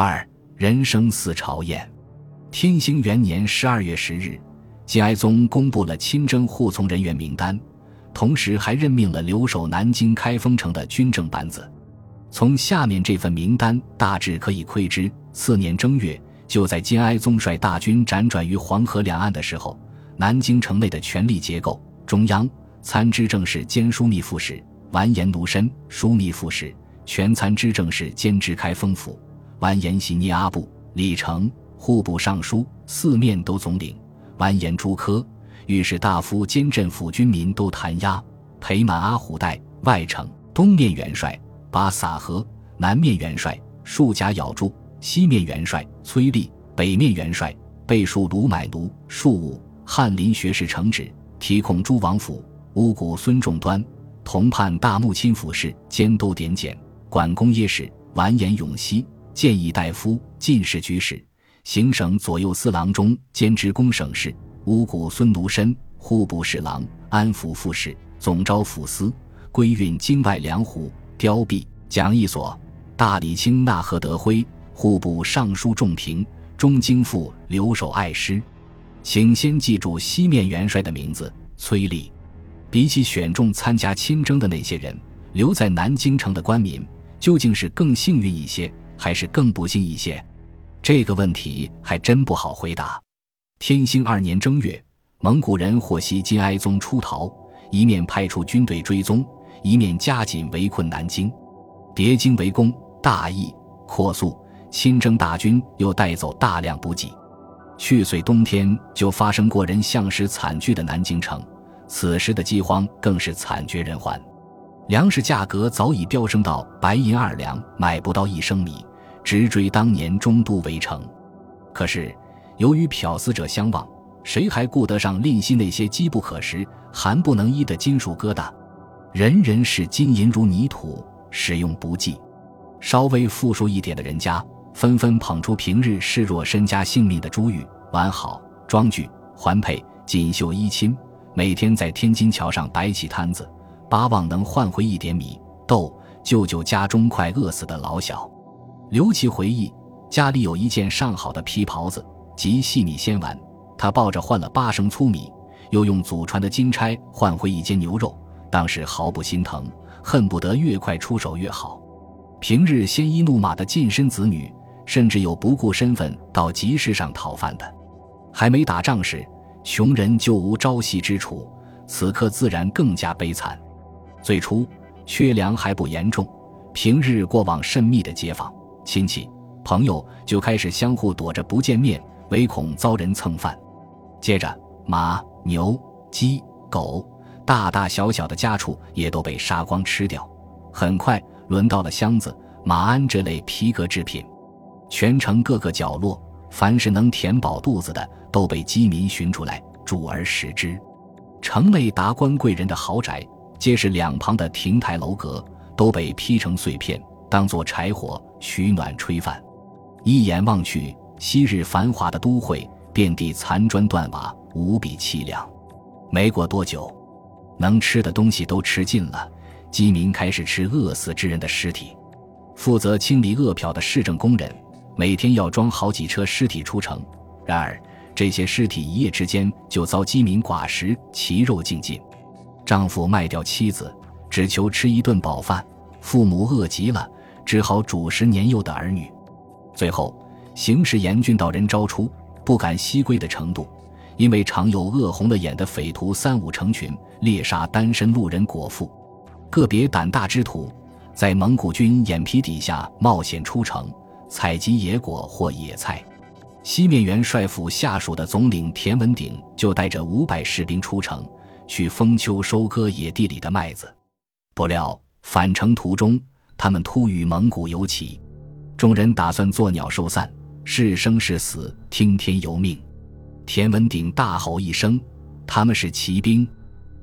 二人生似朝宴。天兴元年十二月十日，金哀宗公布了亲征护从人员名单，同时还任命了留守南京开封城的军政班子。从下面这份名单大致可以窥知，次年正月，就在金哀宗率大军辗转于黄河两岸的时候，南京城内的权力结构：中央参知政事兼枢密副使完颜奴申，枢密副使；全参知政事兼知开封府完颜喜捏阿部，李成户部尚书，四面都总领完颜朱科，御史大夫兼镇抚军民都弹压裴满阿虎代，外城东面元帅。把撒河南面元帅数甲咬住，西面元帅崔立，北面元帅备数卢买奴数武翰林学士承旨，提控诸王府乌古孙仲端，同判大穆钦府事，监督典检，管公耶使完颜永熙，谏议大夫进士举使，行省左右司郎中兼职工省事，五谷孙奴申，户部侍郎，安抚副使，总招抚司，归运京外粮户。凋敝讲义所，大理卿纳贺德辉，户部尚书仲平，中京副留守爱师。请先记住西面元帅的名字崔立。比起选中参加亲征的那些人，留在南京城的官民究竟是更幸运一些，还是更不幸一些？这个问题还真不好回答。天兴二年正月，蒙古人获悉金哀宗出逃，一面派出军队追踪。一面加紧围困南京，叠京围攻，大意扩速，亲征大军又带走大量补给。去岁冬天就发生过人相识惨剧的南京城，此时的饥荒更是惨绝人寰，粮食价格早已飙升到白银二两买不到一升米，直追当年中都围城。可是由于漂死者相望，谁还顾得上吝惜那些机不可食、寒不能衣的金属疙瘩？人人视金银如泥土，使用不计。稍微富庶一点的人家，纷纷捧出平日视若身家性命的珠玉、完好、装具、环佩、锦绣衣衾，每天在天津桥上摆起摊子，巴望能换回一点米豆，救救家中快饿死的老小。刘琦回忆，家里有一件上好的皮袍子，极细腻纤玩，他抱着换了八升粗米，又用祖传的金钗换回一斤牛肉。当时毫不心疼，恨不得越快出手越好。平日鲜衣怒马的近身子女，甚至有不顾身份到集市上讨饭的。还没打仗时，穷人就无朝夕之处，此刻自然更加悲惨。最初缺粮还不严重，平日过往甚密的街坊亲戚朋友就开始相互躲着不见面，唯恐遭人蹭饭。接着马、牛、鸡、狗。大大小小的家畜也都被杀光吃掉，很快轮到了箱子、马鞍这类皮革制品。全城各个角落，凡是能填饱肚子的，都被饥民寻出来煮而食之。城内达官贵人的豪宅，皆是两旁的亭台楼阁，都被劈成碎片，当作柴火取暖炊饭。一眼望去，昔日繁华的都会，遍地残砖断瓦，无比凄凉。没过多久。能吃的东西都吃尽了，饥民开始吃饿死之人的尸体。负责清理饿殍的市政工人每天要装好几车尸体出城，然而这些尸体一夜之间就遭饥民寡食，其肉尽尽。丈夫卖掉妻子，只求吃一顿饱饭；父母饿极了，只好主食年幼的儿女。最后，形势严峻到人招出，不敢西归的程度。因为常有饿红了眼的匪徒三五成群猎杀单身路人果腹，个别胆大之徒在蒙古军眼皮底下冒险出城采集野果或野菜。西面元帅府下属的总领田文鼎就带着五百士兵出城去丰丘收割野地里的麦子，不料返程途中他们突遇蒙古游骑，众人打算作鸟兽散，是生是死听天由命。田文鼎大吼一声：“他们是骑兵，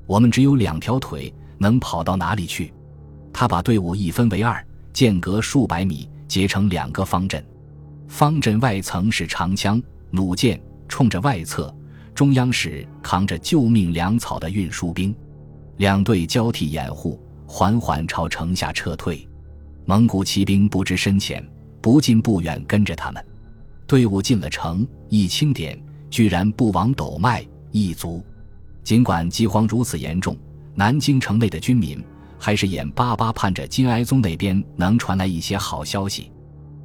我们只有两条腿，能跑到哪里去？”他把队伍一分为二，间隔数百米，结成两个方阵。方阵外层是长枪、弩箭，冲着外侧；中央是扛着救命粮草的运输兵。两队交替掩护，缓缓朝城下撤退。蒙古骑兵不知深浅，不近不远跟着他们。队伍进了城，一清点，居然不往斗麦一族。尽管饥荒如此严重，南京城内的军民还是眼巴巴盼着金哀宗那边能传来一些好消息。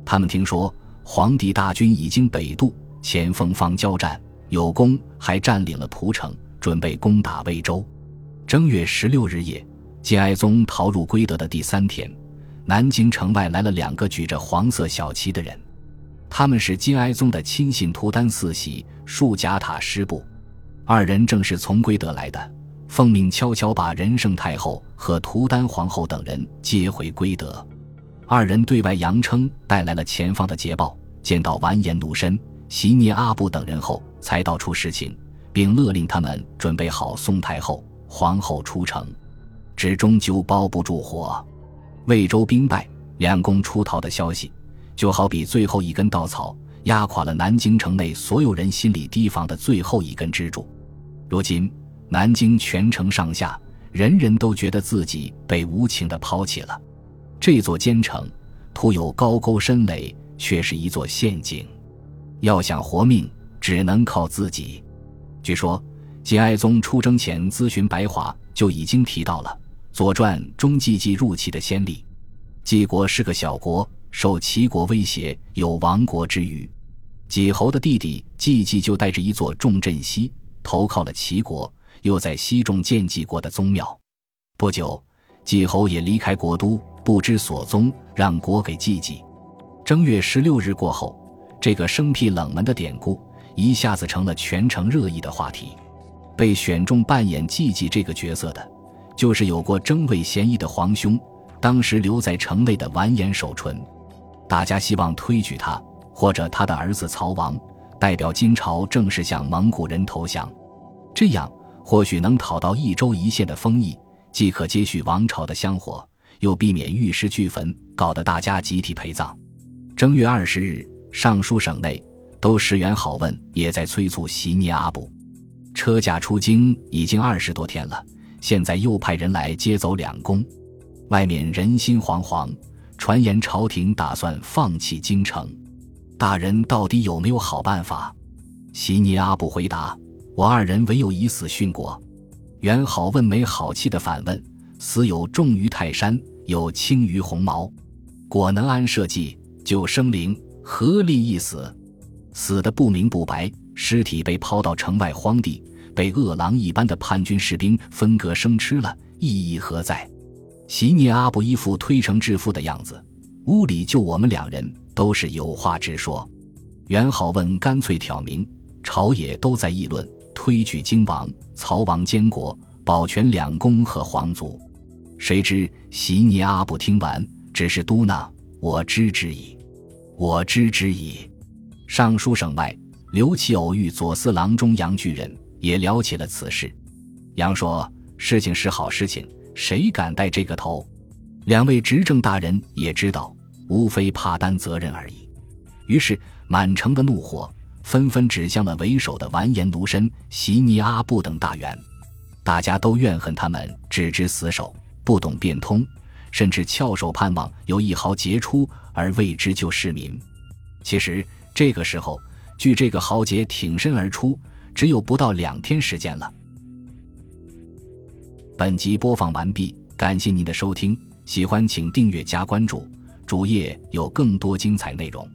他们听说皇帝大军已经北渡，前锋方交战有功，还占领了蒲城，准备攻打魏州。正月十六日夜，金哀宗逃入归德的第三天，南京城外来了两个举着黄色小旗的人，他们是金哀宗的亲信图丹四喜、树贾塔师部。二人正是从归德来的，奉命悄悄把仁圣太后和图丹皇后等人接回归德。二人对外扬称带来了前方的捷报，见到完颜奴申、席涅阿布等人后，才道出实情，并勒令他们准备好送太后、皇后出城。纸终究包不住火。魏州兵败，两公出逃的消息，就好比最后一根稻草。压垮了南京城内所有人心里提防的最后一根支柱。如今，南京全城上下，人人都觉得自己被无情的抛弃了。这座坚城，徒有高沟深垒，却是一座陷阱。要想活命，只能靠自己。据说，金哀宗出征前咨询白华，就已经提到了《左传》中季季入齐的先例。季国是个小国。受齐国威胁，有亡国之虞。季侯的弟弟季季就带着一座重镇西投靠了齐国，又在西种建季国的宗庙。不久，季侯也离开国都，不知所踪，让国给季季。正月十六日过后，这个生僻冷门的典故一下子成了全城热议的话题。被选中扮演季季这个角色的，就是有过争位嫌疑的皇兄，当时留在城内的完颜守纯。大家希望推举他，或者他的儿子曹王代表金朝正式向蒙古人投降，这样或许能讨到一州一县的封邑，既可接续王朝的香火，又避免玉石俱焚，搞得大家集体陪葬。正月二十日，尚书省内都石原好问也在催促席聂阿部，车驾出京已经二十多天了，现在又派人来接走两宫，外面人心惶惶。传言朝廷打算放弃京城，大人到底有没有好办法？席尼阿布回答：“我二人唯有以死殉国。”元好问没好气的反问：“死有重于泰山，有轻于鸿毛，果能安社稷，救生灵，何利一死？死的不明不白，尸体被抛到城外荒地，被饿狼一般的叛军士兵分割生吃了，意义何在？”席涅阿布一副推诚致富的样子，屋里就我们两人，都是有话直说。元好问干脆挑明，朝野都在议论推举荆王、曹王监国，保全两宫和皇族。谁知席涅阿布听完，只是嘟囔：“我知之矣，我知之矣。”尚书省外，刘启偶遇左司郎中杨巨人，也聊起了此事。杨说：“事情是好事情。”谁敢带这个头？两位执政大人也知道，无非怕担责任而已。于是满城的怒火纷纷指向了为首的完颜奴申、席尼阿布等大员，大家都怨恨他们只知死守，不懂变通，甚至翘首盼望有一豪杰出而为之救市民。其实这个时候，据这个豪杰挺身而出，只有不到两天时间了。本集播放完毕，感谢您的收听，喜欢请订阅加关注，主页有更多精彩内容。